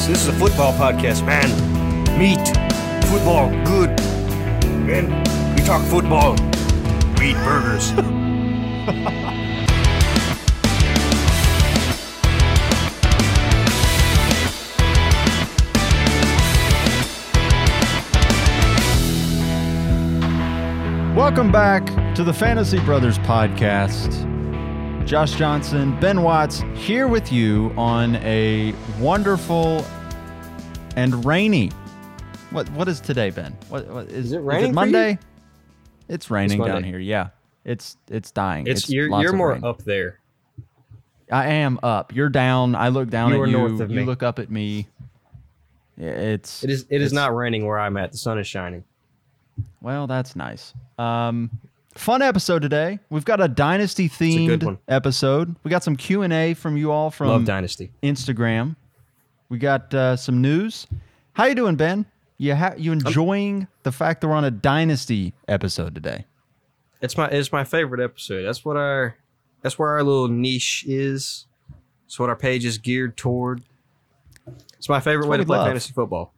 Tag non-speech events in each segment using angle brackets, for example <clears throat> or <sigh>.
is. This is a football podcast, man. Meat, football, good. Man, we talk football. We eat burgers. Welcome back to the Fantasy Brothers podcast. Josh Johnson, Ben Watts here with you on a wonderful and rainy. What what is today, Ben? What, what is, Is it raining for you? Monday? It's raining down Monday. here. Yeah. It's it's dying. It's, you're you're more rain. up there. I am up. You're down. I look down You at are you. north of you me. look up at me. It's It is it is It's- not raining where I'm at. The sun is shining. Well, that's nice. Um, fun episode today. We've got a dynasty themed episode. We got some Q and A from you all from Love Dynasty. Instagram. We got uh, some news. How you doing, Ben? You ha- you enjoying the fact that we're on a dynasty episode today? It's my it's my favorite episode. That's what our that's where our little niche is. It's what our page is geared toward. It's my favorite way to play love. fantasy football.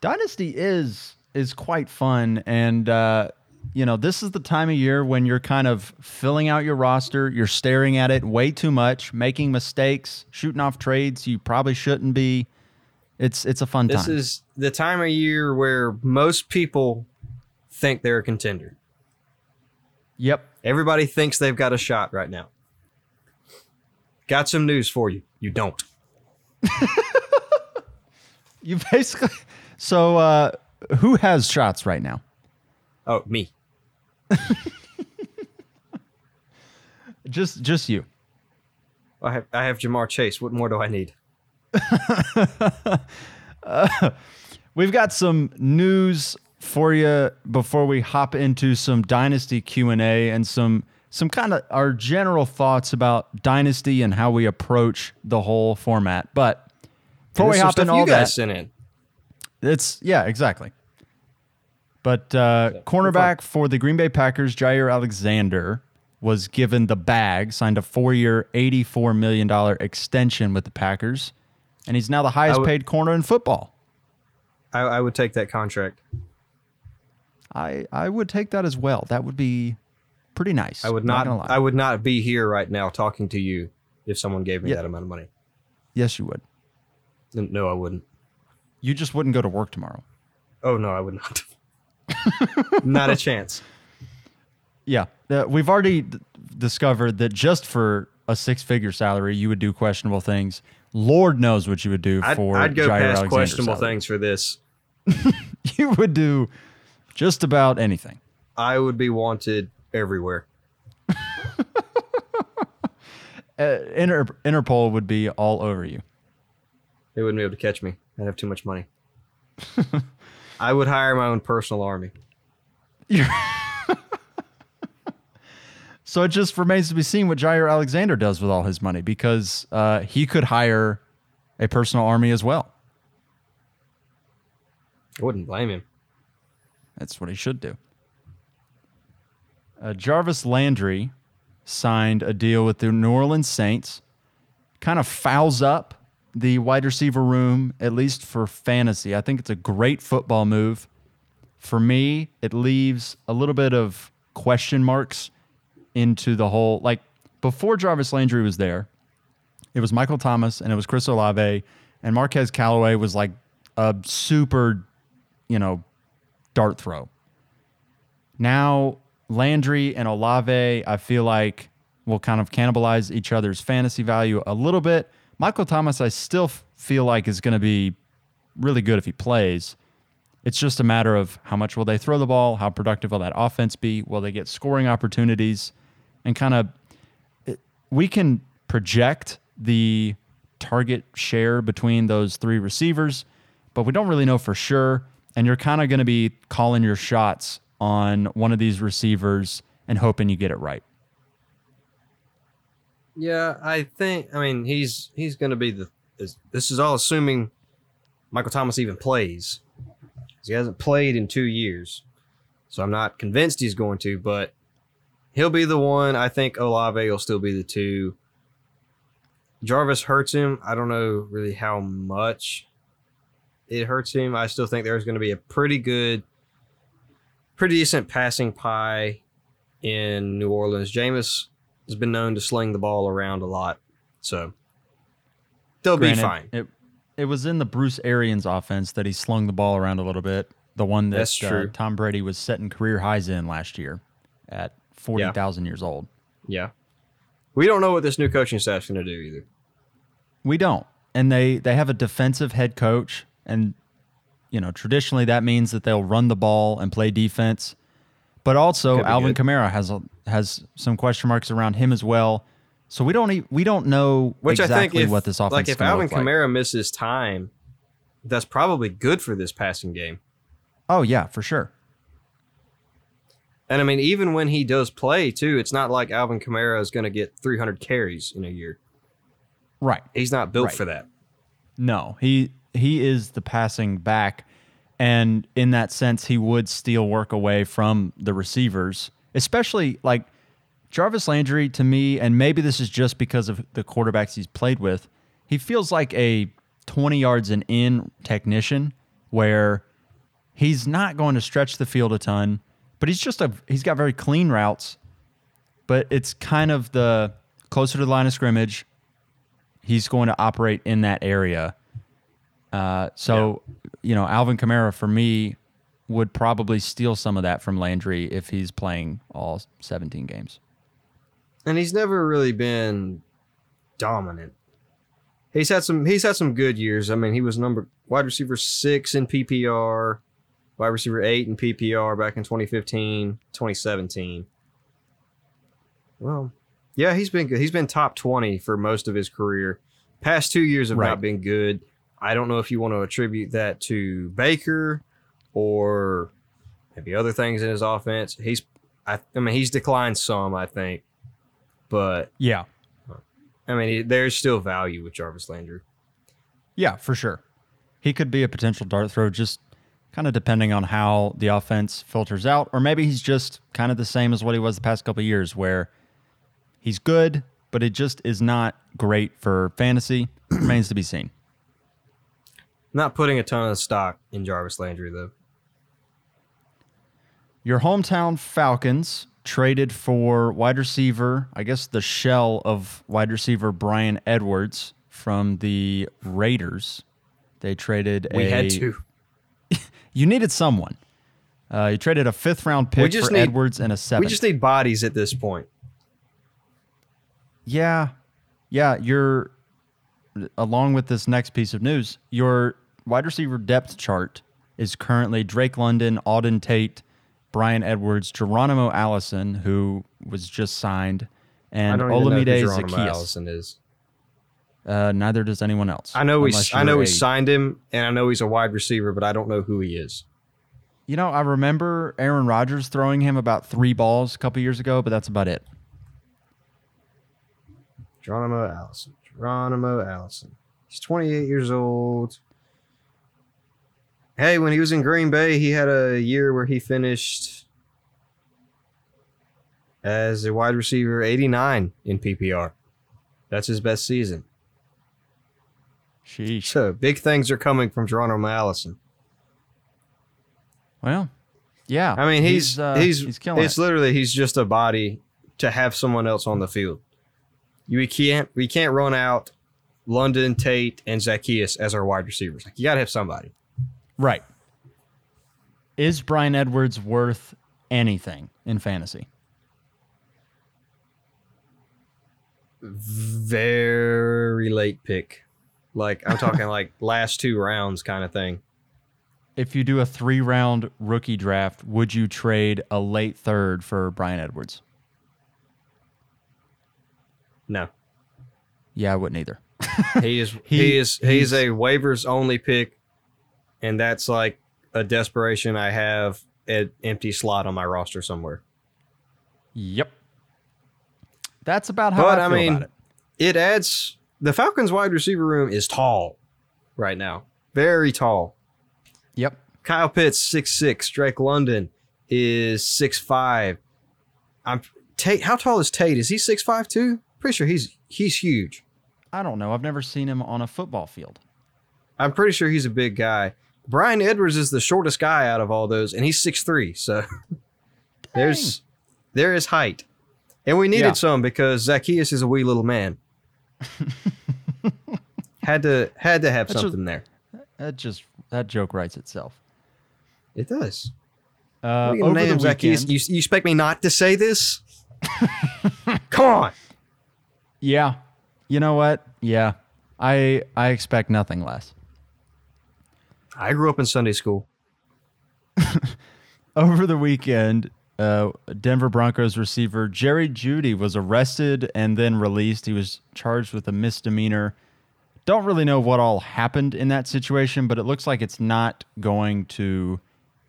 Dynasty is is quite fun, and uh, you know this is the time of year when you're kind of filling out your roster. You're staring at it way too much, making mistakes, shooting off trades you probably shouldn't be. It's it's a fun This time. This is the time of year where most people think they're a contender. yep. Everybody thinks they've got a shot right now. Got some news for you. You don't. <laughs> You basically. So uh, who has shots right now? Oh, me. <laughs> Just just you. I have I have Ja'Marr Chase. What more do I need? <laughs> Uh, we've got some news for you before we hop into some dynasty Q&A and some some kind of our general thoughts about dynasty and how we approach the whole format. But before we hop in all that, sent in. it's yeah, exactly. But uh, cornerback for the Green Bay Packers, Jaire Alexander, was given the bag, signed a four-year, eighty-four million dollar extension with the Packers, and he's now the highest-paid corner in football. I, I would take that contract. I I would take that as well. That would be pretty nice. I would Not not. I would not be here right now talking to you if someone gave me Yeah. that amount of money. yes, you would. No, I wouldn't. You just wouldn't go to work tomorrow. Oh no, I would not. <laughs> <laughs> not a chance. Yeah, uh, we've already d- discovered that just for a six-figure salary, you would do questionable things. Lord knows what you would do I'd, for I'd go Jaire past Alexander's questionable salary. things for this. <laughs> You would do just about anything. I would be wanted everywhere. <laughs> Uh, Inter- Interpol would be all over you. They wouldn't be able to catch me. I'd have too much money. I would hire my own personal army. <laughs> So it just remains to be seen what Jaire Alexander does with all his money because uh, he could hire a personal army as well. I wouldn't blame him. That's what he should do. Uh, Jarvis Landry signed a deal with the New Orleans Saints. Kind of fouls up the wide receiver room, at least for fantasy. I think it's a great football move. For me, it leaves a little bit of question marks into the whole. Like before Jarvis Landry was there, it was Michael Thomas and it was Chris Olave, and Marquez Callaway was like a super, you know, dart throw. Now Landry and Olave, I feel like will kind of cannibalize each other's fantasy value a little bit. Michael Thomas, I still feel like is going to be really good if he plays. It's just a matter of how much will they throw the ball, how productive will that offense be, will they get scoring opportunities, and kind of we can project the target share between those three receivers, but we don't really know for sure. And you're kind of going to be calling your shots on one of these receivers and hoping you get it right. Yeah, I think. I mean, he's he's going to be the. Is, this is all assuming Michael Thomas even plays. He hasn't played in two years, so I'm not convinced he's going to. But he'll be the one. I think Olave will still be the two. Jarvis hurts him. I don't know really how much it hurts him. I still think there's going to be a pretty good, pretty decent passing pie in New Orleans. Jameis has been known to sling the ball around a lot, so they'll Granted, be fine. It, it was in the Bruce Arians offense that he slung the ball around a little bit. The one that That's uh. Tom Brady was setting career highs in last year at 40,000 years old. Yeah, we don't know what this new coaching staff's going to do either. We don't. And they they have a defensive head coach and you know, traditionally that means that they'll run the ball and play defense. But also Alvin good. Kamara has a, has some question marks around him as well. So we don't e- we don't know Which exactly I think if what this offense like is if Alvin look like. Kamara misses time, that's probably good for this passing game. Oh yeah, for sure. And I mean, even when he does play too, it's not like Alvin Kamara is going to get 300 carries in a year. Right. He's not built Right. for that. No, he he is the passing back, and in that sense, he would steal work away from the receivers, especially like Jarvis Landry. To me, and maybe this is just because of the quarterbacks he's played with, he feels like a twenty yards and in technician, where he's not going to stretch the field a ton, but he's just a he's got very clean routes, but it's kind of the closer to the line of scrimmage he's going to operate in that area. Uh, so, you know, Alvin Kamara for me would probably steal some of that from Landry if he's playing all 17 games. And he's never really been dominant. He's had some he's had some good years. I mean, he was number wide receiver 6 in PPR, wide receiver 8 in PPR back in 2015, 2017. Well, yeah, he's been good. He's been top 20 for most of his career. Past 2 years have Right. not been good. I don't know if you want to attribute that to Baker or maybe other things in his offense. He's I, I mean, he's declined some, I think. But Yeah. I mean, there's still value with Jarvis Landry. Yeah, for sure. He could be a potential dart throw just kind of depending on how the offense filters out. Or maybe he's just kind of the same as what he was the past couple of years, where he's good, but it just is not great for fantasy. <clears throat> Remains to be seen. Not putting a ton of stock in Jarvis Landry though. Your hometown Falcons traded for wide receiver, I guess the shell of wide receiver Bryan Edwards from the Raiders. They traded We a had to. <laughs> You needed someone. Uh, you traded a fifth round pick just for need- Edwards and a seventh. We just need bodies at this point. Yeah. Yeah. You're, along with this next piece of news, your wide receiver depth chart is currently Drake London, Auden Tate, Bryan Edwards, Geronimo Allison, who was just signed, and I don't even know who Olamide Zaccheaus. Allison is. Uh, neither does anyone else. I know we I know you're we signed him, and I know he's a wide receiver, but I don't know who he is. You know, I remember Aaron Rodgers throwing him about three balls a couple years ago, but that's about it. Geronimo Allison. Geronimo Allison. He's 28 years old. Hey, when he was in Green Bay, he had a year where he finished as a wide receiver 89 in PPR. That's his best season. Sheesh. So big things are coming from Geronimo Allison. Well, yeah. I mean, he's uh, he's he's killing it's it. literally he's just a body to have someone else on the field. You we can't we can't run out London Tate and Zaccheaus as our wide receivers. Like you got to have somebody. Right. Is Bryan Edwards worth anything in fantasy? Very late pick. Like I'm talking like <laughs> last two rounds kind of thing. If you do a three round rookie draft, would you trade a late third for Bryan Edwards? No. Yeah, I wouldn't either. He is <laughs> He- he, is he's he's- a waivers only pick and that's like a desperation I have an empty slot on my roster somewhere. Yep. That's about how But I I, feel mean, about it. it adds the Falcons wide receiver room is tall right now. Very tall. Yep. Kyle Pitts six six. Drake London is six five. I'm Tate. How tall is Tate? Is he six five too? Pretty sure he's he's huge. I don't know. I've never seen him on a football field. I'm pretty sure he's a big guy. Bryan Edwards is the shortest guy out of all those, and he's six three. So <laughs> there's there is height, and we needed Yeah. some because Zaccheaus is a wee little man. <laughs> had to had to have That's just- something there. That just that joke writes itself. It does. Uh, over name the Zaccheaus. You, you expect me not to say this? <laughs> Come on. yeah. You know what? Yeah, I I expect nothing less. I grew up in Sunday school. <laughs> Over the weekend, uh, Denver Broncos receiver Jerry Jeudy was arrested and then released. He was charged with a misdemeanor. Don't really know what all happened in that situation, but it looks like it's not going to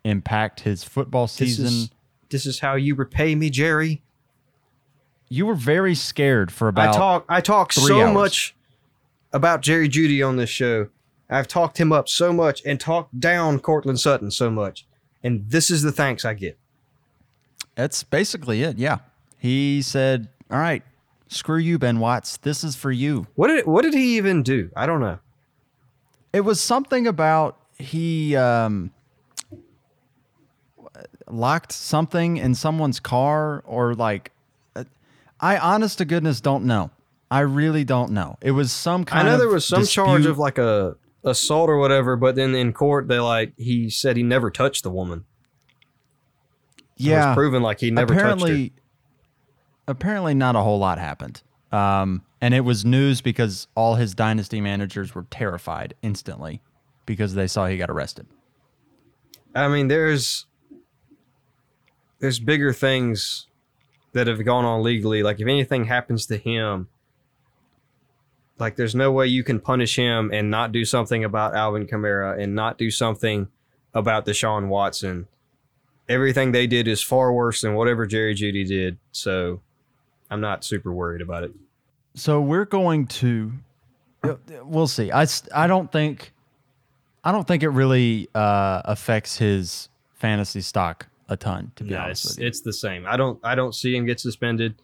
impact his football This season. is this is how you repay me, Jerry. you were very scared for about I talk I talk so hours. much about Jerry Jeudy on this show. I've talked him up so much and talked down Courtland Sutton so much. And this is the thanks I get. That's basically it. Yeah. He said, All right, screw you, Ben Watts. This is for you. What did what did he even do? I don't know. It was something about he um, locked something in someone's car or like, I honest to goodness don't know. I really don't know. It was some kind. I know of there was some charge of like a assault or whatever, but then in court they like he said he never touched the woman. It yeah. was proven like he never touched her. apparently, apparently not a whole lot happened. Um, and it was news because all his dynasty managers were terrified instantly because they saw he got arrested. I mean, there's there's bigger things that have gone on legally. Like if anything happens to him, like there's no way you can punish him and not do something about Alvin Kamara and not do something about Deshaun Watson. Everything they did is far worse than whatever Jerry Jeudy did. So I'm not super worried about it. So we're going to, we'll see. I, I don't think, I don't think it really uh, affects his fantasy stock a ton. To be No, honest it's, with you, it's the same. I don't I don't see him get suspended.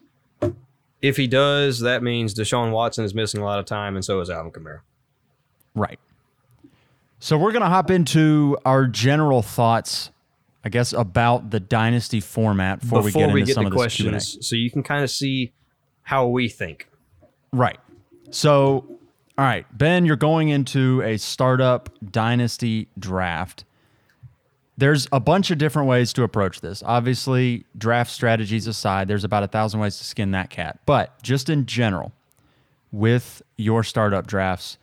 If he does, that means Deshaun Watson is missing a lot of time, and so is Alvin Kamara. Right. So we're going to hop into our general thoughts, I guess, about the dynasty format before, we get into some to of this questions, Q&A. so you can kind of see how we think. Right. So, all right, Ben, you're going into a startup dynasty draft. There's a bunch of different ways to approach this. Obviously, draft strategies aside, there's about a thousand ways to skin that cat. But just in general, with your startup drafts,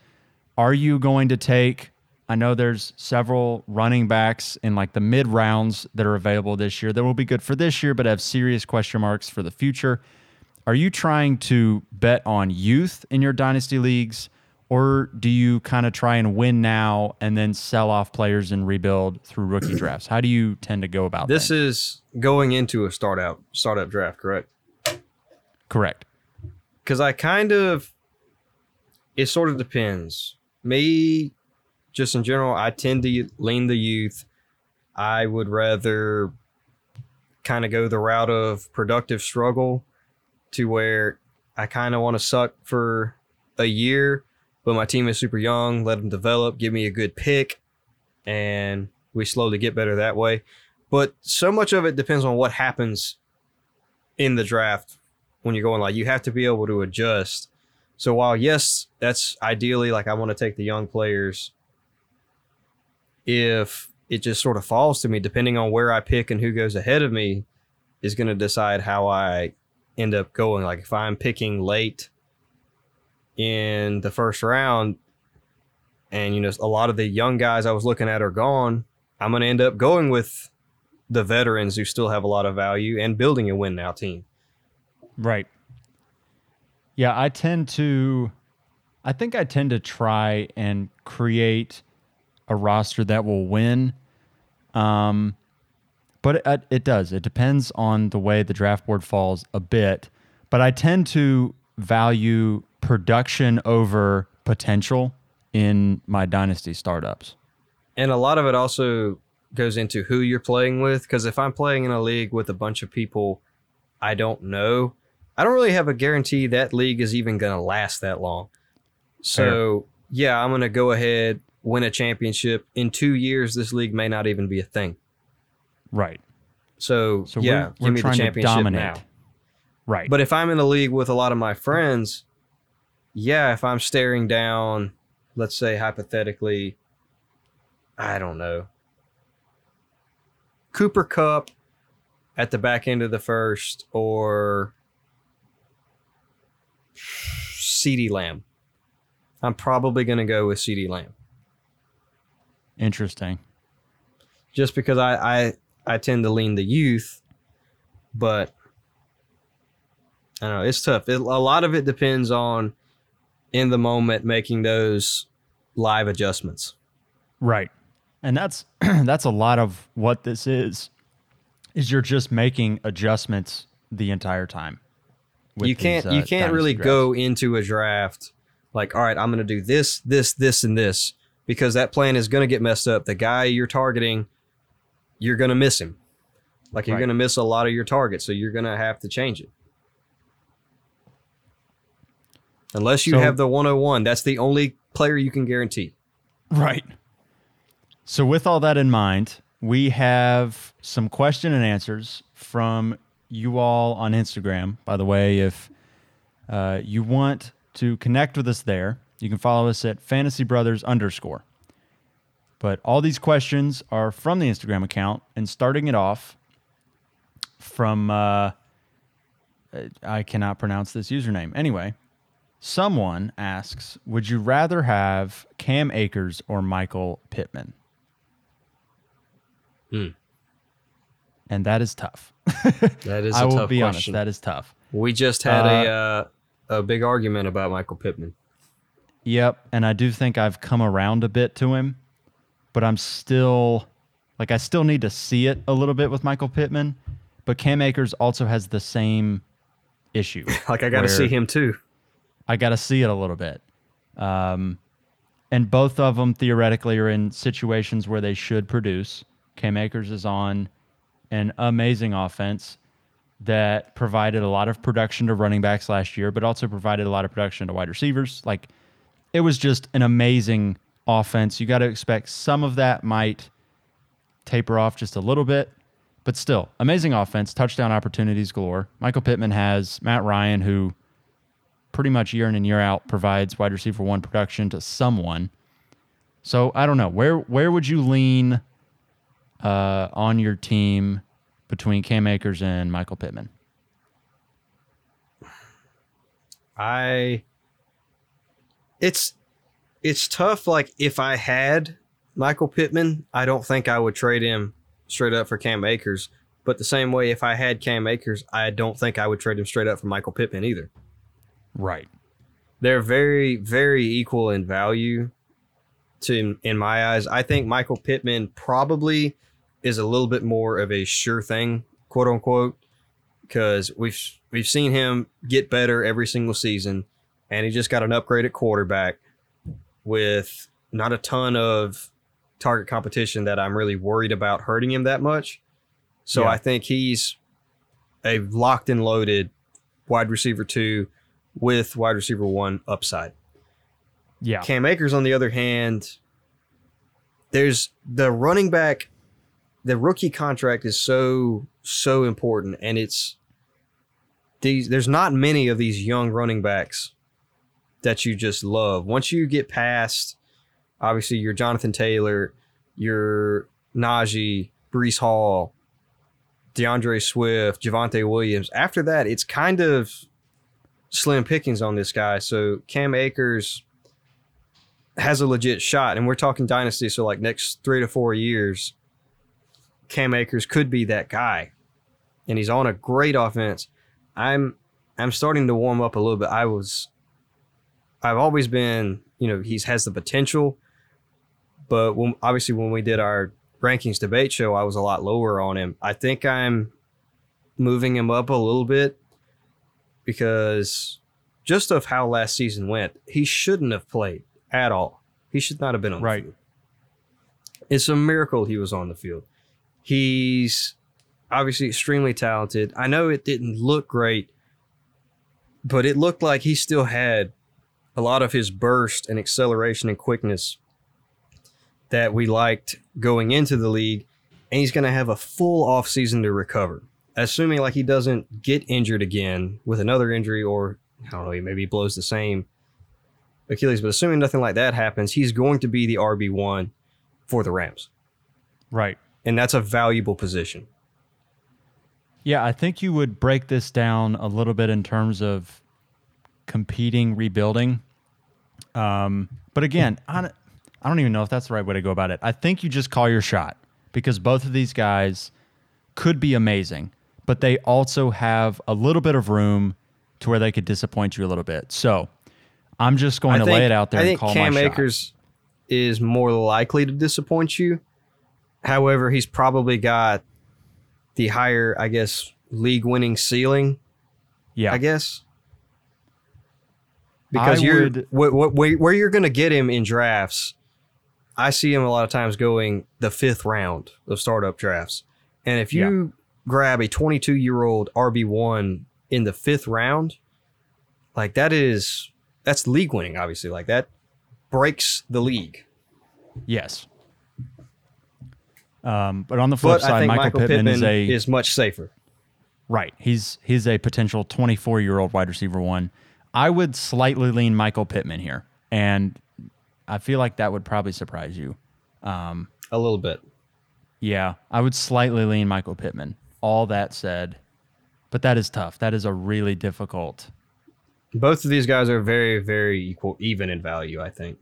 are you going to take? I know there's several running backs in like the mid rounds that are available this year that will be good for this year, but have serious question marks for the future. Are you trying to bet on youth in your dynasty leagues, or do you kind of try and win now and then sell off players and rebuild through rookie <clears throat> drafts? How do you tend to go about This things? is going into a startup startup draft, correct? correct. Because I kind of, it sort of depends. Me, just in general, I tend to lean the youth. I would rather kind of go the route of productive struggle to where I kind of want to suck for a year, but my team is super young, let them develop, give me a good pick, and we slowly get better that way. But so much of it depends on what happens in the draft when you're going like you have to be able to adjust. So while yes, that's ideally like I want to take the young players if it just sort of falls to me depending on where I pick and who goes ahead of me is going to decide how I end up going like if I'm picking late in the first round and you know a lot of the young guys I was looking at are gone, I'm going to end up going with the veterans who still have a lot of value and building a win now team. Right. Yeah, I tend to I think I tend to try and create a roster that will win. Um but it, it does. It depends on the way the draft board falls a bit, but I tend to value production over potential in my dynasty startups. And a lot of it also goes into who you're playing with. Because if I'm playing in a league with a bunch of people I don't know, I don't really have a guarantee that league is even going to last that long. So yeah, I'm gonna go ahead win a championship. In two years, this league may not even be a thing. Right. So, So yeah, we're, we're give me the trying to championship dominate. now. Right. But if I'm in a league with a lot of my friends, yeah, if I'm staring down, let's say hypothetically, I don't know, Cooper Kupp at the back end of the first or CeeDee Lamb. I'm probably going to go with CeeDee Lamb Interesting. just because I, I I tend to lean the youth, but I don't know it's tough. It, a lot of it depends on in the moment making those live adjustments. Right. And that's <clears throat> that's a lot of what this is. Is you're just making adjustments the entire time. you can't these, uh, you can't really drafts. go into a draft like all right I'm going to do this this this and this because that plan is going to get messed up. The guy you're targeting, you're going to miss him. Like you're Right. going to miss a lot of your targets, so you're going to have to change it. Unless you So- have the 101, that's the only player you can guarantee. Right. So, with all that in mind, we have some question and answers from you all on Instagram. By the way, if uh, you want to connect with us there, you can follow us at Fantasy Brothers underscore. But all these questions are from the Instagram account, and starting it off from uh, I cannot pronounce this username. Anyway, someone asks, "Would you rather have Cam Akers or Michael Pittman?" Hmm. And that is tough. <laughs> That is I a will tough be honest, question. that is tough. we just had a uh, a big argument about Michael Pittman. Yep, and I do think I've come around a bit to him, but I'm still like I still need to see it a little bit with Michael Pittman. But Cam Akers also has the same issue. <laughs> Like I got to see him too. I got to see it a little bit. Um, and both of them theoretically are in situations where they should produce. Cam Akers is on an amazing offense that provided a lot of production to running backs last year, but also provided a lot of production to wide receivers. Like it was just an amazing offense. You got to expect some of that might taper off just a little bit, but still, amazing offense, touchdown opportunities galore. Michael Pittman has Matt Ryan, who pretty much year in and year out provides wide receiver one production to someone. So I don't know where where would you lean uh, on your team between Cam Akers and Michael Pittman? I it's it's tough like if I had Michael Pittman, I don't think I would trade him straight up for Cam Akers. But the same way if I had Cam Akers, I don't think I would trade him straight up for Michael Pittman either. Right. They're very very equal in value to in my eyes. I think Michael Pittman probably is a little bit more of a sure thing, quote unquote, because we've we've seen him get better every single season, and he just got an upgraded quarterback with not a ton of target competition that I'm really worried about hurting him that much. So Yeah. I think he's a locked and loaded wide receiver two with wide receiver one upside. Yeah. Cam Akers, on the other hand, there's the running back, the rookie contract is so so important, and it's these. There's not many of these young running backs that you just love. Once you get past, obviously, your Jonathan Taylor, your Najee, Breece Hall, D'Andre Swift, Javonte Williams. After that, it's kind of slim pickings on this guy. So Cam Akers has a legit shot, and we're talking dynasty. So like next three to four years, Cam Akers could be that guy, and he's on a great offense. I'm I'm starting to warm up a little bit. I was, I've always been, you know, he's has the potential, but when, obviously when we did our rankings debate show, I was a lot lower on him. I think I'm moving him up a little bit because just of how last season went, he shouldn't have played at all. He should not have been on Right. the field. It's a miracle he was on the field. He's obviously extremely talented. I know it didn't look great, but it looked like he still had a lot of his burst and acceleration and quickness that we liked going into the league, and he's going to have a full offseason to recover. Assuming like he doesn't get injured again with another injury, or I don't know, maybe he blows the same Achilles, but assuming nothing like that happens, he's going to be the RB one for the Rams, Right. and that's a valuable position. Yeah, I think you would break this down a little bit in terms of competing, rebuilding. Um, but again, I don't, I don't even know if that's the right way to go about it. I think you just call your shot because both of these guys could be amazing, but they also have a little bit of room to where they could disappoint you a little bit. So I'm just going to lay it out there I and think call Cam my shot. Akers is more likely to disappoint you. However, he's probably got the higher, I guess, league winning ceiling. Yeah, I guess because I you're would- what, what, where, where you're going to get him in drafts. I see him a lot of times going the fifth round of startup drafts, and if you grab a 22 year old RB one in the fifth round, like that is that's league winning. Obviously, like that breaks the league. yes. Um, but on the flip But side, Michael, Michael, Pittman, Pittman, is a is much safer. Right. He's he's a potential 24 year old wide receiver one. I would slightly lean Michael Pittman here, and I feel like that would probably surprise you. A little bit. Yeah, I would slightly lean Michael Pittman. All that said, but that is tough. That is a really difficult. Both of these guys are very, very equal, even in value. I think.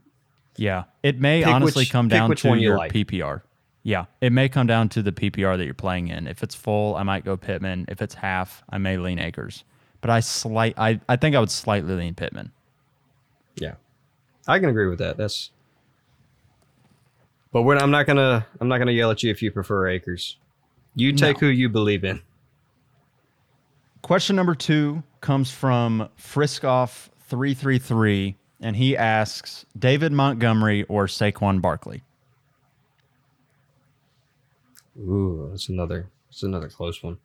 Yeah, it may Pick honestly which- come down to you your like. PPR. Yeah, it may come down to the PPR that you're playing in. If it's full, I might go Pittman. If it's half, I may lean Akers. But I slight, I, I think I would slightly lean Pittman. Yeah, I can agree with that. That's. But when I'm not gonna, I'm not gonna yell at you if you prefer Akers. You take No. who you believe in. Question number two comes from Friskoff333, and he asks David Montgomery or Saquon Barkley. Ooh, that's another, that's another close one.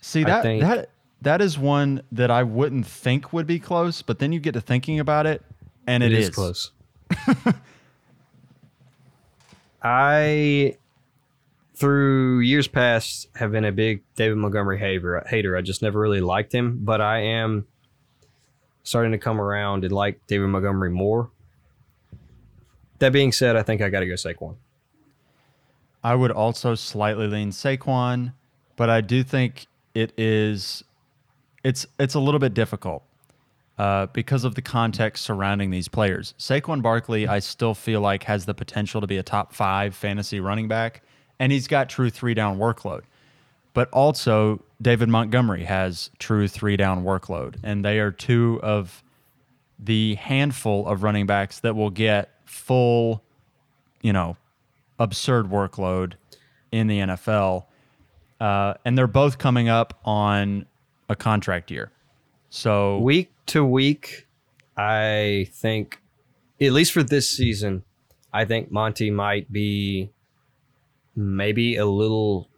See that think- that that is one that I wouldn't think would be close, but then you get to thinking about it, and it is, close. <laughs> I, through years past, have been a big David Montgomery hater. Hater. I just never really liked him, but I am starting to come around and like David Montgomery more. That being said, I think I got to go Saquon. I would also slightly lean Saquon, but I do think it is it's it's a little bit difficult uh, because of the context surrounding these players. Saquon Barkley, I still feel like has the potential to be a top five fantasy running back, and he's got true three down workload. But also, David Montgomery has true three down workload, and they are two of the handful of running backs that will get full, you know, absurd workload in the NFL. Uh, and they're both coming up on a contract year. So, Week to week, I think, at least for this season, I think Monty might be maybe a little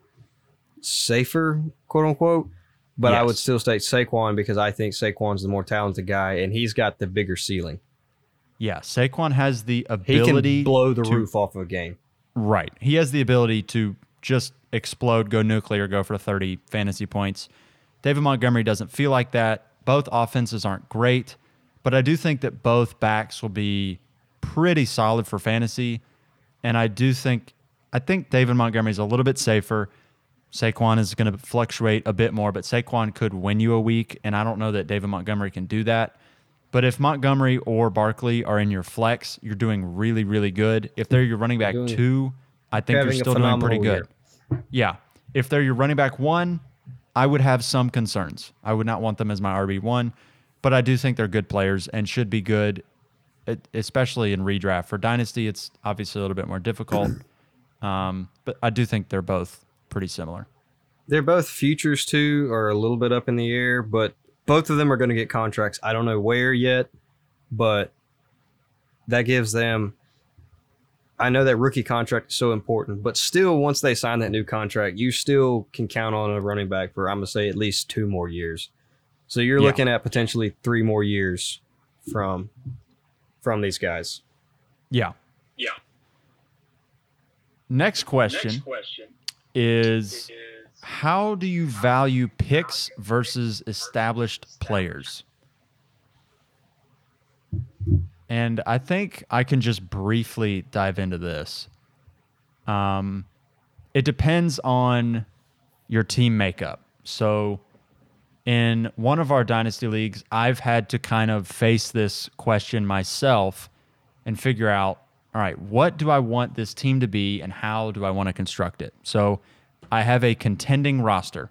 safer, quote unquote. But I would still state Saquon because I think Saquon's the more talented guy and he's got the bigger ceiling. yeah, Saquon has the He ability can blow the to- roof off of a game. Right. He has the ability to just explode, go nuclear, go for 30 fantasy points. David Montgomery doesn't feel like that. Both offenses aren't great, but I do think that both backs will be pretty solid for fantasy. And I do think I think David Montgomery is a little bit safer. Saquon is going to fluctuate a bit more, but Saquon could win you a week, and I don't know that David Montgomery can do that. But if Montgomery or Barkley are in your flex, you're doing really, really good. If they're your running back two, I think you're still doing pretty good. Yeah. If they're your running back one, I would have some concerns. I would not want them as my RB1, but I do think they're good players and should be good, especially in redraft. For Dynasty, it's obviously a little bit more difficult, um, but I do think they're both pretty similar. They're both futures too, are a little bit up in the air, but both of them are going to get contracts. I don't know where yet, but that gives them. I know that rookie contract is so important, but still, once they sign that new contract, you still can count on a running back for I'm gonna say at least two more years. So you're Yeah. looking at potentially three more years from from these guys. Yeah. Next question, Next question is is how do you value picks versus established players? And I think I can just briefly dive into this. Um, it depends on your team makeup. So, in one of our dynasty leagues, I've had to kind of face this question myself and figure out all right, what do I want this team to be and how do I want to construct it? So, I have a contending roster.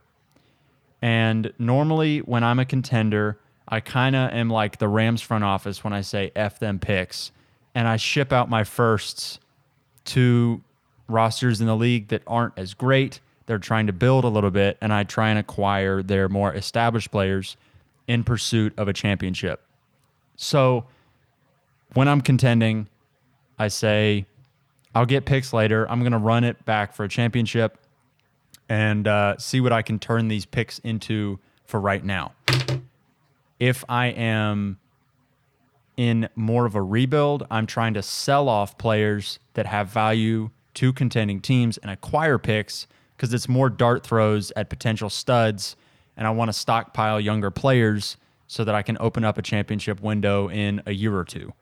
And normally, when I'm a contender, I kind of am like the Rams front office when I say F them picks. And I ship out my firsts to rosters in the league that aren't as great. They're trying to build a little bit, and I try and acquire their more established players in pursuit of a championship. So when I'm contending, I say, I'll get picks later. I'm going to run it back for a championship and uh, see what I can turn these picks into for right now. If I am in more of a rebuild, I'm trying to sell off players that have value to contending teams and acquire picks because it's more dart throws at potential studs. And I want to stockpile younger players so that I can open up a championship window in a year or two.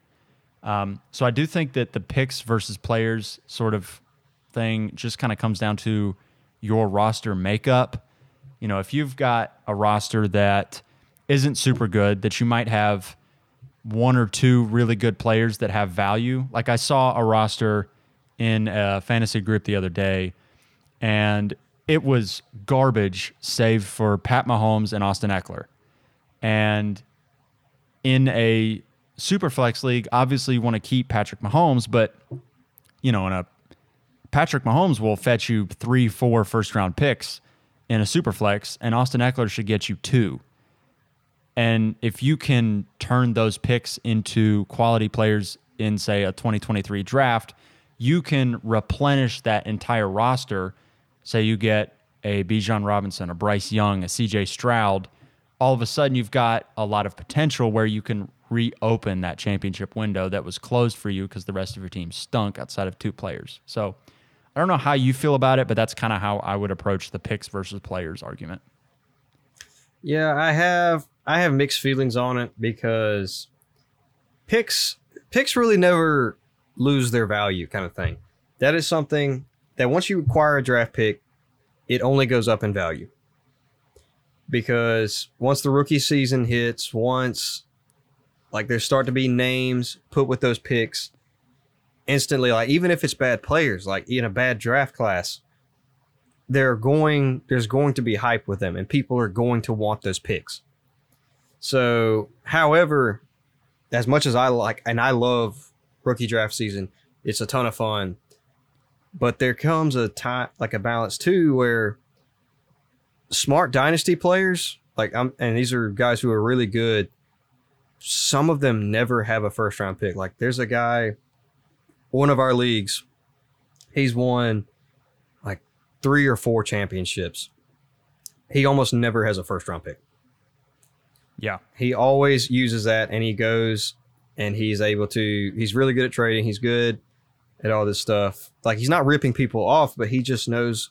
Um, so I do think that the picks versus players sort of thing just kind of comes down to your roster makeup. You know, if you've got a roster that isn't super good, that you might have one or two really good players that have value. Like I saw a roster in a fantasy group the other day, and it was garbage, save for Pat Mahomes and Austin Ekeler. And in a super flex league, obviously you want to keep Patrick Mahomes, but you know, in a Patrick Mahomes will fetch you three, four first round picks in a super flex, and Austin Ekeler should get you two. And if you can turn those picks into quality players in, say, a 2023 draft, you can replenish that entire roster. Say you get a Bijan Robinson, a Bryce Young, a CJ Stroud. All of a sudden, you've got a lot of potential where you can reopen that championship window that was closed for you because the rest of your team stunk outside of two players. So I don't know how you feel about it, but that's kind of how I would approach the picks versus players argument. Yeah, I have I have mixed feelings on it because picks picks really never lose their value kind of thing. That is something that once you acquire a draft pick, it only goes up in value. Because once the rookie season hits, once like there start to be names put with those picks, instantly like even if it's bad players, like in a bad draft class, they're going there's going to be hype with them and people are going to want those picks. So, however, as much as I like and I love rookie draft season, it's a ton of fun. But there comes a time like a balance too where smart dynasty players, like I'm and these are guys who are really good, some of them never have a first round pick. Like there's a guy one of our leagues, he's won like three or four championships. He almost never has a first round pick. Yeah. He always uses that and he goes and he's able to he's really good at trading. He's good at all this stuff. Like he's not ripping people off, but he just knows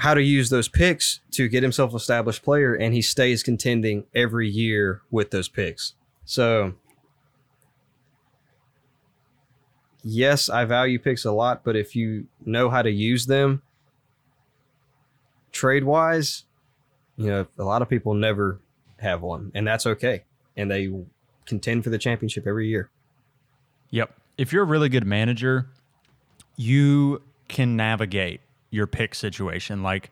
how to use those picks to get himself established player and he stays contending every year with those picks. So yes, I value picks a lot, but if you know how to use them trade wise, you know, a lot of people never have one, and that's okay. And they contend for the championship every year. Yep. If you're a really good manager, you can navigate your pick situation. Like,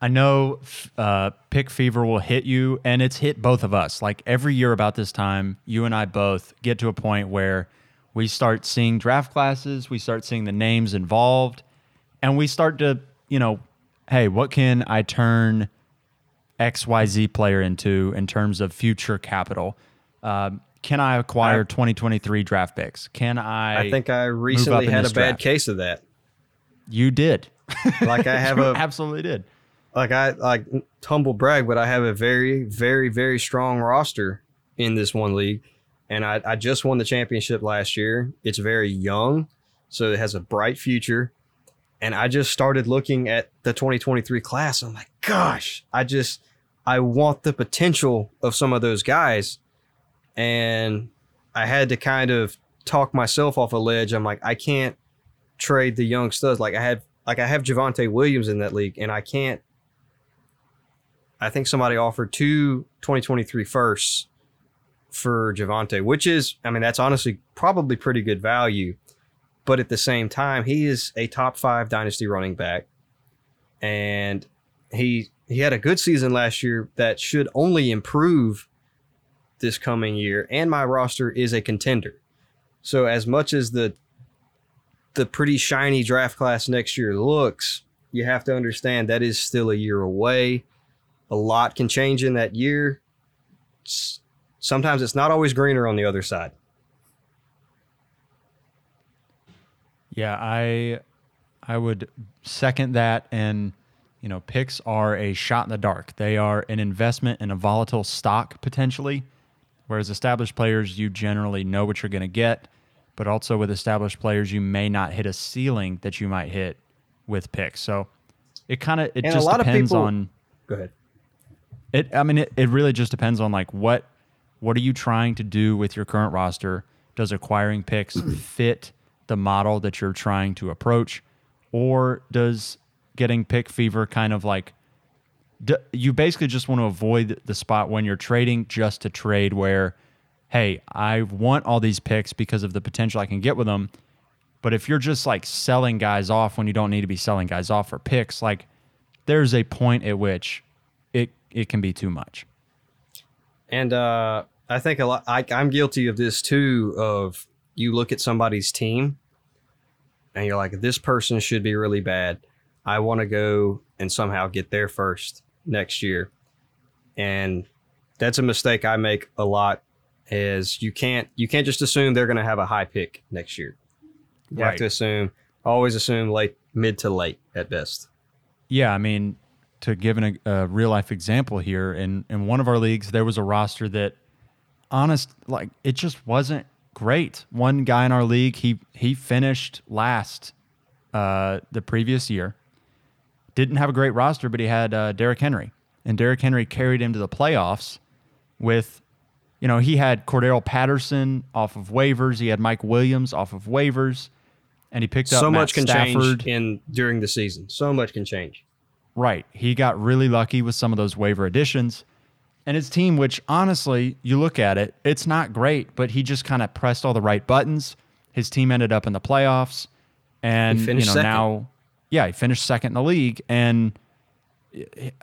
I know uh, pick fever will hit you, and it's hit both of us. Like every year about this time, you and I both get to a point where we start seeing draft classes, we start seeing the names involved, and we start to, you know, hey, what can I turn XYZ player into in terms of future capital? Um, can I acquire I- 2023 draft picks? Can I? I think I recently had a bad draft? case of that. you did. <laughs> Like I have a absolutely did. like I like humble brag, but I have a very, very, very strong roster in this one league. and I, I just won the championship last year. It's very young, so it has a bright future. And I just started looking at the 2023 class. I'm like, gosh, I just I want the potential of some of those guys. And I had to kind of talk myself off a ledge. I'm like, I can't trade the young studs. Like I had like I have Javonte Williams in that league, and I can't I think somebody offered two 2023 firsts for Javonte, which is, I mean, that's honestly probably pretty good value. But at the same time, he is a top five dynasty running back. And he he had a good season last year that should only improve this coming year. And my roster is a contender. So as much as the the pretty shiny draft class next year looks, you have to understand that is still a year away. A lot can change in that year. Sometimes it's not always greener on the other side. Yeah, I I would second that and you know, picks are a shot in the dark. They are an investment in a volatile stock potentially, whereas established players you generally know what you're going to get, but also with established players you may not hit a ceiling that you might hit with picks. So it kind of it And a just depends people- on Go ahead. it I mean it, it really just depends on like what what are you trying to do with your current roster? Does acquiring picks <clears throat> fit the model that you're trying to approach or does getting pick fever kind of like you basically just want to avoid the spot when you're trading just to trade where hey, I want all these picks because of the potential I can get with them. But if you're just like selling guys off when you don't need to be selling guys off for picks, like there's a point at which it it can be too much. And uh, I think a lot. I, I'm guilty of this too. Of you look at somebody's team, and you're like, this person should be really bad. I want to go and somehow get there first next year, and that's a mistake I make a lot. Is you can't you can't just assume they're going to have a high pick next year. You have to assume always assume late mid to late at best. Yeah, I mean, to give an, a real life example here, in in one of our leagues, there was a roster that, honest, like it just wasn't great. One guy in our league, he he finished last uh, the previous year. Didn't have a great roster, but he had uh, Derrick Henry, and Derrick Henry carried him to the playoffs with. You know, he had Cordarrelle Patterson off of waivers. He had Mike Williams off of waivers, and he picked up So Matt much can Stafford. change in during the season. So much can change. Right. He got really lucky with some of those waiver additions. And his team, which honestly, you look at it, it's not great, but he just kind of pressed all the right buttons. His team ended up in the playoffs. And, you know, second. now, yeah, he finished second in the league. And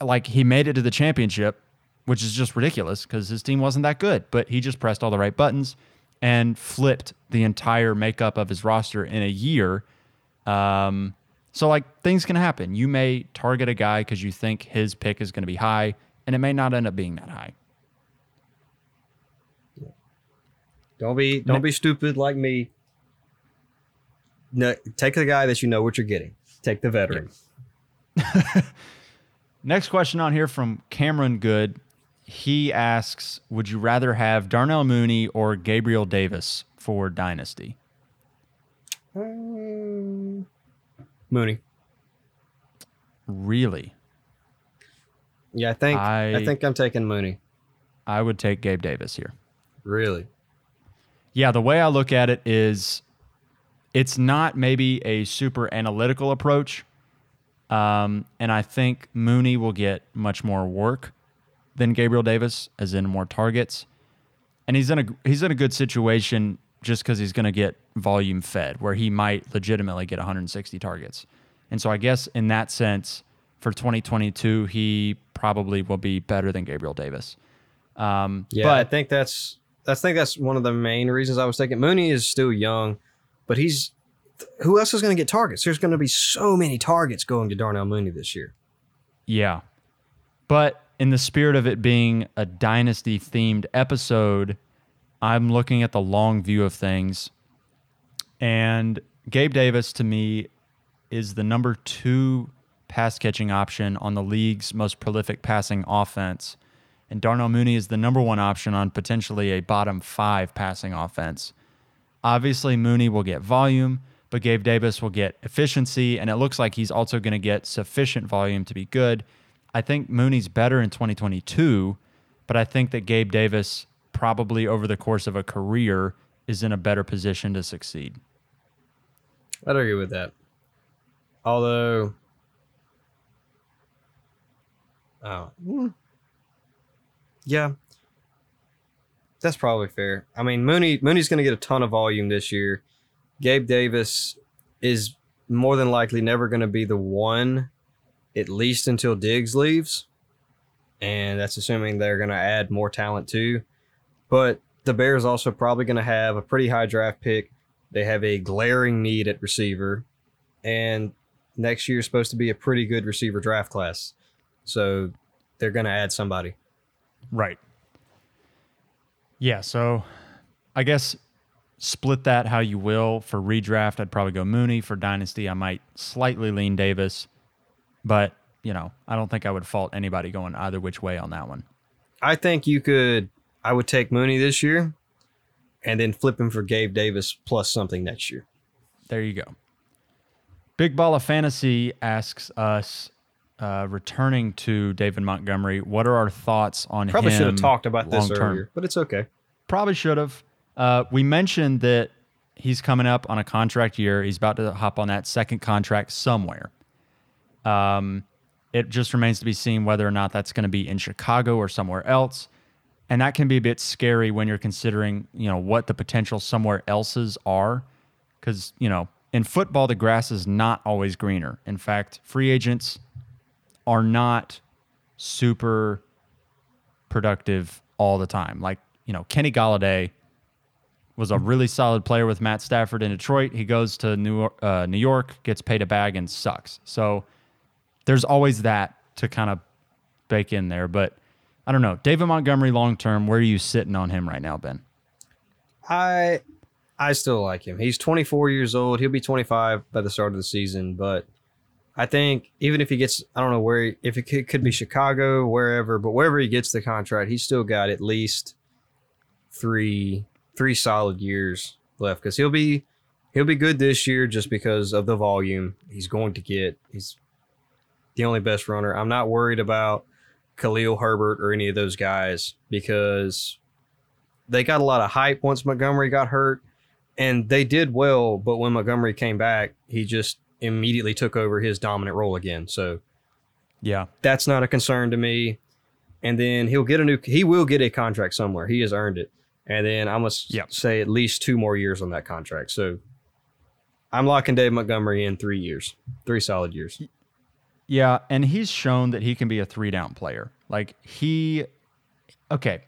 like he made it to the championship, which is just ridiculous because his team wasn't that good, but he just pressed all the right buttons and flipped the entire makeup of his roster in a year. Um, so like things can happen. You may target a guy because you think his pick is going to be high, and it may not end up being that high. Don't be don't be stupid like me. No, take the guy that you know what you're getting. Take the veteran. <laughs> Next question on here from Cameron Good. He asks, "Would you rather have Darnell Mooney or Gabriel Davis for Dynasty?" Um, Mooney. Really, Yeah, I think I, I- think I'm taking Mooney. I would take Gabe Davis here. Really. Yeah, the way I look at it is it's not maybe a super analytical approach. Um, and I think Mooney will get much more work than Gabriel Davis, as in more targets. And he's in a he's in a good situation just because he's going to get volume fed, where he might legitimately get 160 targets. And so I guess in that sense, for 2022, he probably will be better than Gabriel Davis. Um, Yeah, I but think that's I think that's one of the main reasons I was thinking Mooney is still young, but he's who else is going to get targets? There's going to be so many targets going to Darnell Mooney this year. Yeah. But in the spirit of it being a dynasty themed episode, I'm looking at the long view of things. And Gabe Davis to me is the number two pass catching option on the league's most prolific passing offense. and Darnell Mooney is the number one option on potentially a bottom five passing offense. Obviously, Mooney will get volume, but Gabe Davis will get efficiency, and it looks like he's also going to get sufficient volume to be good. I think Mooney's better in 2022, but I think that Gabe Davis probably over the course of a career is in a better position to succeed. I'd agree with that. Although, oh, mm, yeah, that's probably fair. I mean, Mooney Mooney's going to get a ton of volume this year. Gabe Davis is more than likely never going to be the one, at least until Diggs leaves, and that's assuming they're going to add more talent too. But the Bears also probably going to have a pretty high draft pick. They have a glaring need at receiver, and next year is supposed to be a pretty good receiver draft class. So they're going to add somebody. Right. Yeah, so I guess split that how you will. For redraft, I'd probably go Mooney. For dynasty, I might slightly lean Davis, but you know, I don't think I would fault anybody going either which way on that one. I think you could. I would take Mooney this year, and then flip him for Gabe Davis plus something next year. There you go. Big Ball of Fantasy asks us, uh, returning to David Montgomery, what are our thoughts on Probably him? Probably should have talked about this long-term? earlier, but it's okay. Probably should have. Uh, we mentioned that he's coming up on a contract year. He's about to hop on that second contract somewhere. Um, it just remains to be seen whether or not that's going to be in Chicago or somewhere else. And that can be a bit scary when you're considering, you know, what the potential somewhere else's are. Because, you know, in football, the grass is not always greener. In fact, free agents are not super productive all the time. Like, you know, Kenny Golladay was a really solid player with Matt Stafford in Detroit. He goes to New, uh, New York, gets paid a bag, and sucks. So there's always that to kind of bake in there. But I don't know. David Montgomery, long term, where are you sitting on him right now, Ben? I I still like him. He's 24 years old. He'll be 25 by the start of the season, but I think even if he gets, I don't know where, if it could, could be Chicago, wherever, but wherever he gets the contract, he's still got at least three three solid years left because he'll be he'll be good this year just because of the volume he's going to get. He's the only best runner. I'm not worried about Khalil Herbert or any of those guys because they got a lot of hype once Montgomery got hurt, and they did well. But when Montgomery came back, he just immediately took over his dominant role again. So Yeah. that's not a concern to me. And then he'll get a new. He will get a contract somewhere. He has earned it. And then I must Yep. say at least two more years on that contract. So I'm locking Dave Montgomery in three years, three solid years. Yeah, and he's shown that he can be a three down player. Like he okay.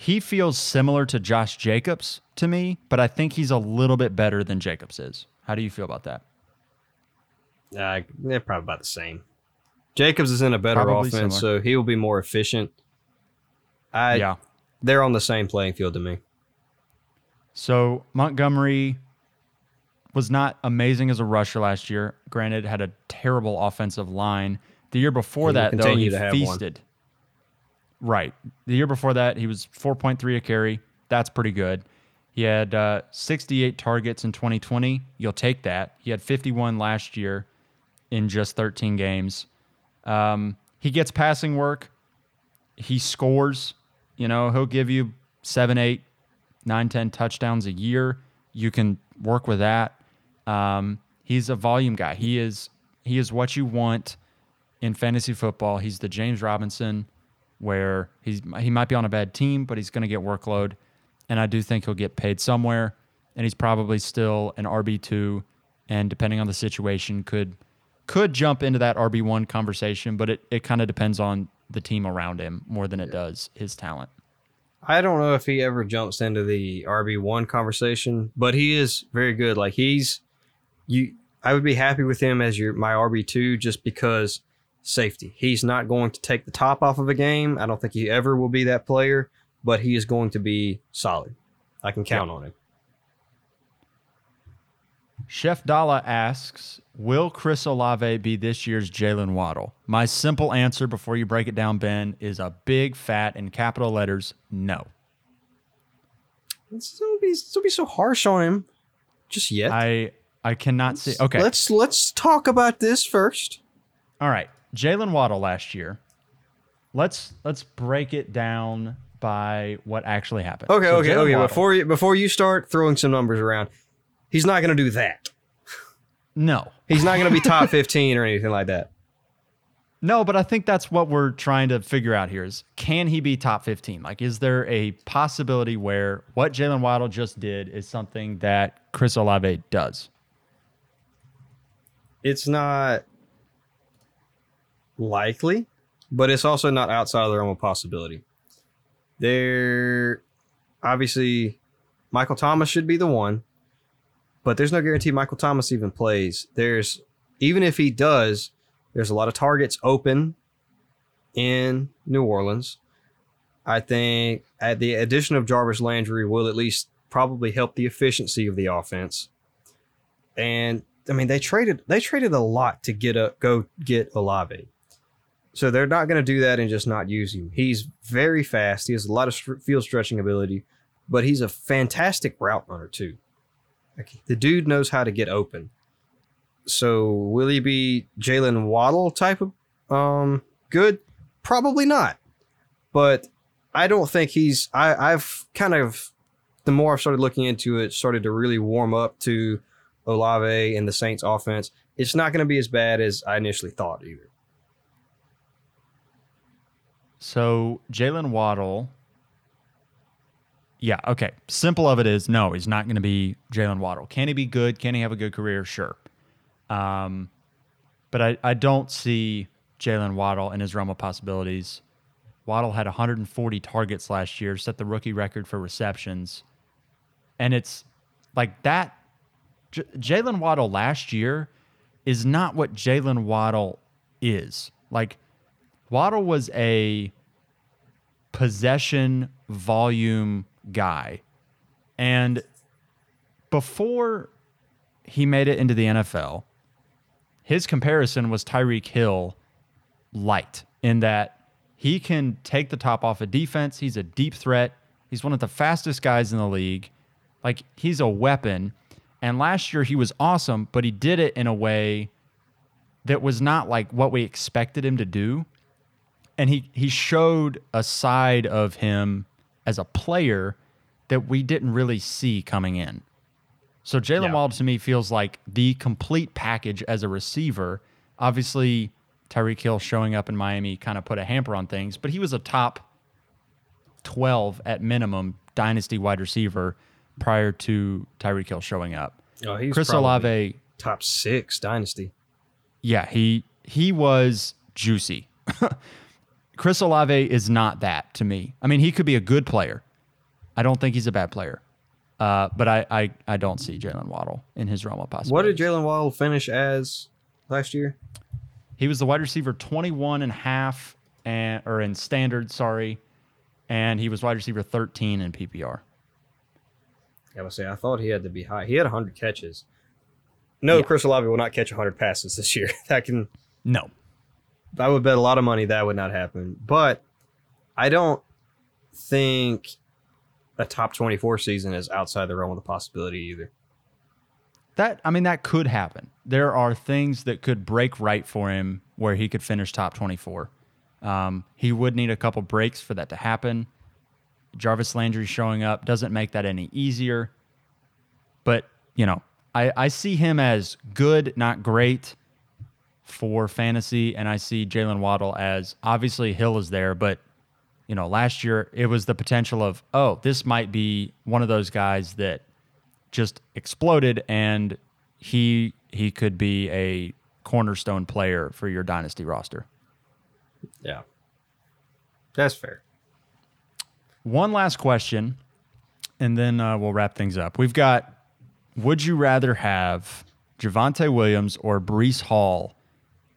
He feels similar to Josh Jacobs to me, but I think he's a little bit better than Jacobs is. How do you feel about that? Uh, they're probably about the same. Jacobs is in a better Probably offense, similar. so he will be more efficient. I yeah. they're on the same playing field to me. So Montgomery was not amazing as a rusher last year. Granted, had a terrible offensive line. The year before that, though, he have one. feasted. Right. The year before that, he was 4.3 a carry. That's pretty good. He had uh, 68 targets in 2020. You'll take that. He had 51 last year in just 13 games. Um, he gets passing work. He scores. You know, he'll give you seven, eight, nine, 10 touchdowns a year. You can work with that. Um, he's a volume guy. He is he is what you want in fantasy football. He's the James Robinson where he's he might be on a bad team, but he's going to get workload, and I do think he'll get paid somewhere. And he's probably still an RB two, and depending on the situation, could could jump into that RB one conversation. But it it kind of depends on the team around him more than it does his talent. I don't know if he ever jumps into the RB one conversation, but he is very good. Like he's you I would be happy with him as your my RB two just because safety. He's not going to take the top off of a game. I don't think he ever will be that player, but he is going to be solid. I can count on him. Chef Dalla asks, "Will Chris Olave be this year's Jaylen Waddle?" My simple answer, before you break it down, Ben, is a big fat in capital letters: no. Let's don't be, don't be so harsh on him just yet. I I cannot see. Okay, Let's let's talk about this first. all right. Jaylen Waddle last year. Let's let's break it down by what actually happened. Okay, So okay, Jaylen okay. Waddle- Before you before you start throwing some numbers around, he's not going to do that. no, He's not going to be top <laughs> 15 or anything like that. No, but I think that's what we're trying to figure out here is can he be top 15? Like, is there a possibility where what Jaylen Waddle just did is something that Chris Olave does? It's not likely, but it's also not outside of the realm of possibility. There, obviously, Michael Thomas should be the one, but there's no guarantee Michael Thomas even plays. There's, even if he does, there's a lot of targets open in New Orleans. I think at the addition of Jarvis Landry will at least probably help the efficiency of the offense. And I mean, they traded they traded a lot to get a go get Olave. So they're not going to do that and just not use him. He's very fast. He has a lot of field stretching ability, but he's a fantastic route runner too. Like, the dude knows how to get open. So will he be Jaylen Waddle type of um good? Probably not. But I don't think he's. I I've kind of the more I've started looking into it, started to really warm up to Olave and the Saints offense. It's not going to be as bad as I initially thought either. So Jaylen Waddle. Yeah, okay. Simple of it is no, he's not going to be Jaylen Waddle. Can he be good? Can he have a good career? Sure. Um, but I, I don't see Jaylen Waddle in his realm of possibilities. Waddle had 140 targets last year, set the rookie record for receptions. And it's like that. J- Jaylen Waddle last year is not what Jaylen Waddle is. Like, Waddle was a possession volume guy. And before he made it into the NFL, his comparison was Tyreek Hill light in that he can take the top off a defense. He's a deep threat. He's one of the fastest guys in the league. Like he's a weapon. And last year he was awesome, but he did it in a way that was not like what we expected him to do. And he he showed a side of him as a player that we didn't really see coming in. So Jaylen Yeah. Waddle to me feels like the complete package as a receiver. Obviously, Tyreek Hill showing up in Miami kind of put a hamper on things, but he was a top 12 at minimum dynasty wide receiver prior to Tyreek Hill showing up. Oh, he's Chris Olave, top six dynasty. yeah, he he was juicy. <laughs> Chris Olave is not that to me. I mean, he could be a good player. I don't think he's a bad player. Uh, but I, I, I don't see Jaylen Waddle in his realm of possibility. What did Jaylen Waddle finish as last year? He was the wide receiver 21 and a half and or in standard, sorry. And he was wide receiver 13 in PPR. I would say I thought he had to be high. He had 100 catches. No, Yeah. Chris Olave will not catch 100 passes this year. <laughs> That can No. I would bet a lot of money that would not happen. But I don't think a top 24 season is outside the realm of the possibility either. That I mean that could happen. There are things that could break right for him where he could finish top 24. Um, he would need a couple breaks for that to happen. Jarvis Landry showing up doesn't make that any easier. But, you know, I, I see him as good, not great for fantasy. And I see Jaylen Waddle as obviously Hill is there, but, you know, last year it was the potential of, oh, this might be one of those guys that just exploded and he he could be a cornerstone player for your dynasty roster. Yeah. That's fair. One last question, and then uh, we'll wrap things up. We've got Would you rather have Javonte Williams or Breece Hall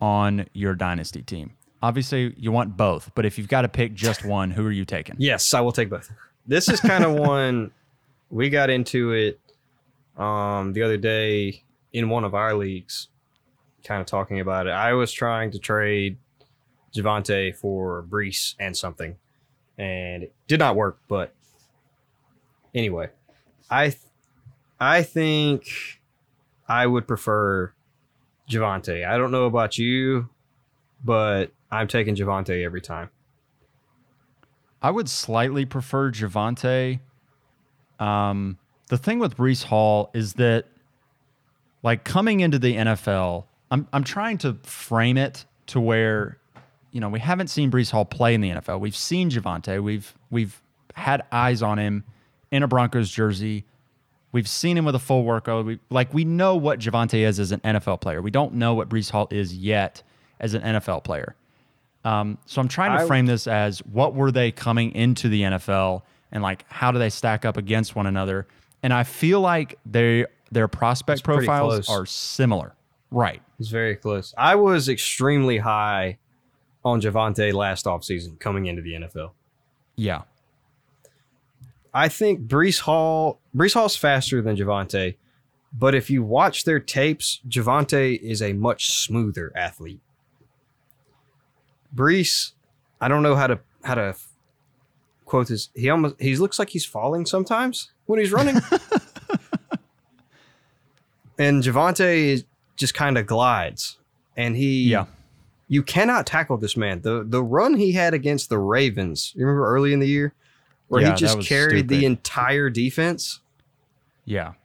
on your dynasty team? Obviously, you want both, but if you've got to pick just one, who are you taking? Yes, I will take both. This is kind of <laughs> one we got into it um the other day in one of our leagues, kind of talking about it. I was trying to trade Javonte for Breece and something, and it did not work. But anyway, I th- I think I would prefer Javonte. I don't know about you, but I'm taking Javonte every time. I would slightly prefer Javonte. Um, the thing with Breece Hall is that, like, coming into the NFL, I'm, I'm trying to frame it to where, you know, we haven't seen Breece Hall play in the NFL. We've seen Javonte. We've we've had eyes on him in a Broncos jersey. We've seen him with a full workload. We, like we know what Javonte is as an NFL player. We don't know what Breece Hall is yet as an NFL player. Um, so I'm trying to I- frame this as what were they coming into the NFL and like how do they stack up against one another? And I feel like they their prospect profiles are similar. Right. It's very close. I was extremely high on Javonte last offseason coming into the NFL. Yeah. I think Breece Hall Breece Hall's faster than Javonte, but if you watch their tapes, Javonte is a much smoother athlete. Breece, I don't know how to how to quote this. He almost he looks like he's falling sometimes when he's running. <laughs> and Javonte just kind of glides. And he Yeah. You cannot tackle this man. The the run he had against the Ravens, you remember early in the year? Where Yeah, he just carried the entire defense. Yeah.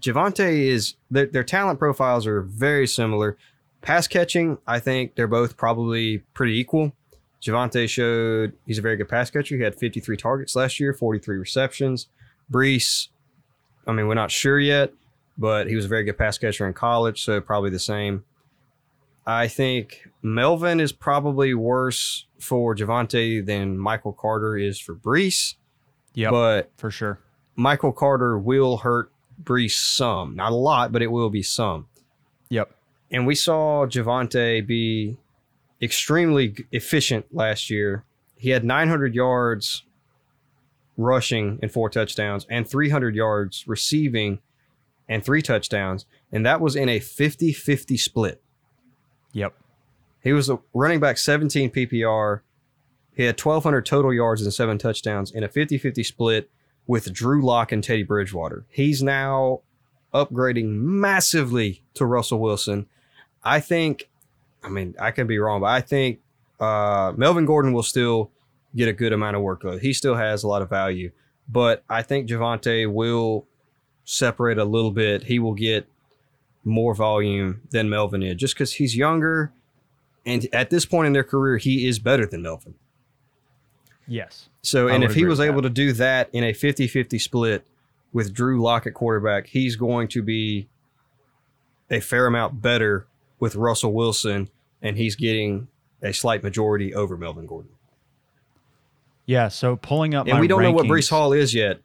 Javonte is their, their talent profiles are very similar. Pass catching, I think they're both probably pretty equal. Javonte showed he's a very good pass catcher. He had 53 targets last year, 43 receptions. Breece, I mean, we're not sure yet, but he was a very good pass catcher in college, so probably the same. I think Melvin is probably worse for Javonte than Michael Carter is for Breece, Yeah, but for sure. Michael Carter will hurt Breece some, not a lot, but it will be some. Yep. And we saw Javonte be extremely efficient last year. He had 900 yards rushing and four touchdowns, and 300 yards receiving and three touchdowns. And that was in a 50 50 split. Yep. He was a running back 17 PPR. He had 1,200 total yards and seven touchdowns in a 50 50 split with Drew Lock and Teddy Bridgewater. He's now upgrading massively to Russell Wilson. I think, I mean, I could be wrong, but I think uh, Melvin Gordon will still get a good amount of workload. He still has a lot of value, but I think Javonte will separate a little bit. He will get more volume than Melvin is just because he's younger. And at this point in their career, he is better than Melvin. Yes. So, and if he was able that. to do that in a 50 50 split with Drew Lock at quarterback, he's going to be a fair amount better with Russell Wilson, and he's getting a slight majority over Melvin Gordon. Yeah. So pulling up And we don't know what rankings- Breece Hall is yet.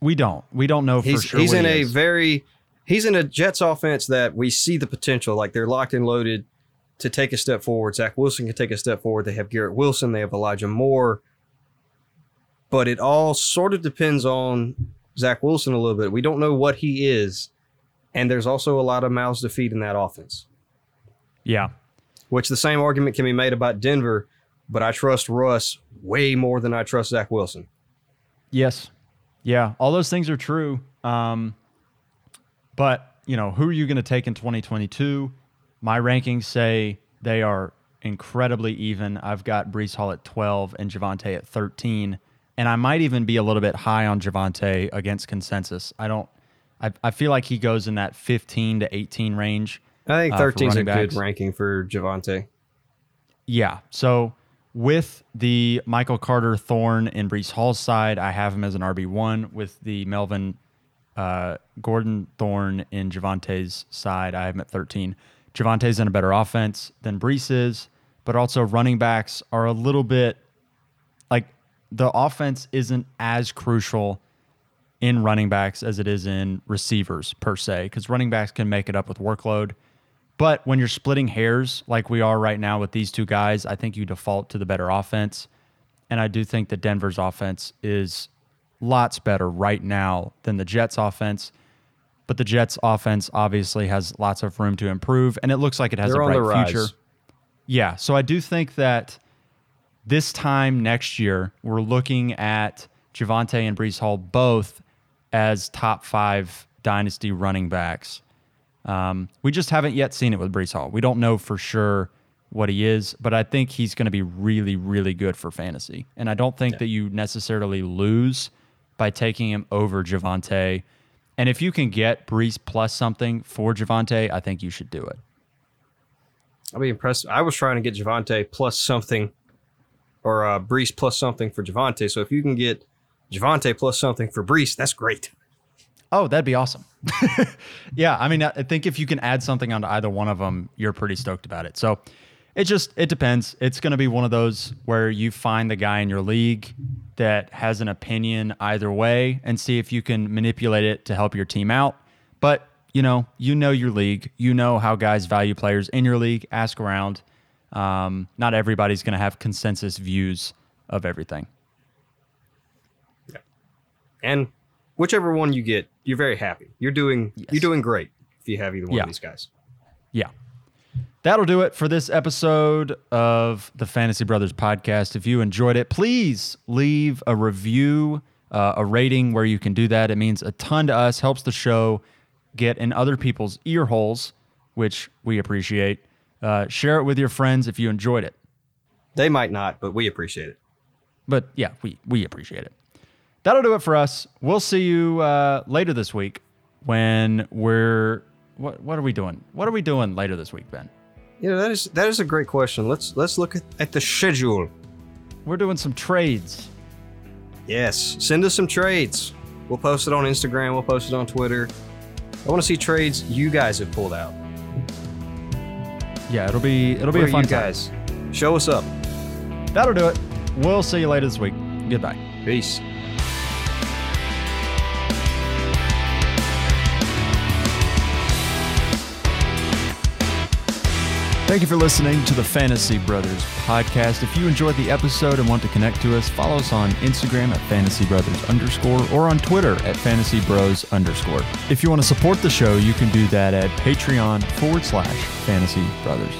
We don't. We don't know He's for sure. he's in he a very he's in a Jets offense that we see the potential. Like they're locked and loaded to take a step forward. Zach Wilson can take a step forward. They have Garrett Wilson. They have Elijah Moore. But it all sort of depends on Zach Wilson a little bit. We don't know what he is, and there's also a lot of mouths to feed in that offense. yeah. Which the same argument can be made about Denver. But I trust Russ way more than I trust Zach Wilson. Yes. Yeah. All those things are true. Um, but, you know, who are you going to take in 2022? My rankings say they are incredibly even. I've got Breece Hall at 12 and Javonte at 13. And I might even be a little bit high on Javonte against consensus. I don't, I, I feel like he goes in that 15 to 18 range. I think Uh, 13 is a running good ranking for Javonte. Yeah. So with the Michael Carter Thorne and Breece Hall's side, I have him as an RB1. With the Melvin uh, Gordon Thorne in Javonte's side, I have him at 13. Javonte's in a better offense than Breece is, but also running backs are a little bit like the offense isn't as crucial in running backs as it is in receivers per se, because running backs can make it up with workload. But when you're splitting hairs like we are right now with these two guys, I think you default to the better offense. And I do think that Denver's offense is lots better right now than the Jets' offense. but the Jets' offense obviously has lots of room to improve, and it looks like it has They're a bright future. Yeah, so I do think that this time next year, we're looking at Javonte and Breece Hall both as top five dynasty running backs. Um, we just haven't yet seen it with Breece Hall. We don't know for sure what he is, but I think he's going to be really, really good for fantasy. And I don't think that you necessarily lose by taking him over Javonte. And if you can get Breece plus something for Javonte, I think you should do it. I'll be impressed. I was trying to get Javonte plus something, or uh, Breece plus something for Javonte. So if you can get Javonte plus something for Breece, that's great. Oh, that'd be awesome. <laughs> yeah, I mean, I think if you can add something onto either one of them, you're pretty stoked about it. So it just it depends. It's going to be one of those where you find the guy in your league that has an opinion either way and see if you can manipulate it to help your team out. But you know, you know your league. You know how guys value players in your league. Ask around. Um, not everybody's going to have consensus views of everything. Yeah. And whichever one you get, you're very happy. You're doing you're doing great if you have either one Yeah. of these guys. Yeah. That'll do it for this episode of the Fantasy Brothers podcast. If you enjoyed it, please leave a review, uh, a rating where you can do that. It means a ton to us, helps the show get in other people's ear holes, which we appreciate. Uh, share it with your friends if you enjoyed it. They might not, but we appreciate it. But yeah, we, we appreciate it. That'll do it for us. We'll see you uh, later this week when we're. What, what are we doing? What are we doing later this week, Ben? You know that is that is a great question. Let's let's look at, at the schedule. We're doing some trades. Yes, send us some trades. We'll post it on Instagram. We'll post it on Twitter. I want to see trades you guys have pulled out. Yeah, it'll be it'll be Where a fun you time. Show us up. That'll do it. We'll see you later this week. Goodbye. Peace. Thank you for listening to the Fantasy Brothers podcast. If you enjoyed the episode and want to connect to us, follow us on Instagram at Fantasy Brothers underscore or on Twitter at Fantasy Bros underscore. If you want to support the show, you can do that at Patreon forward slash Fantasy Brothers.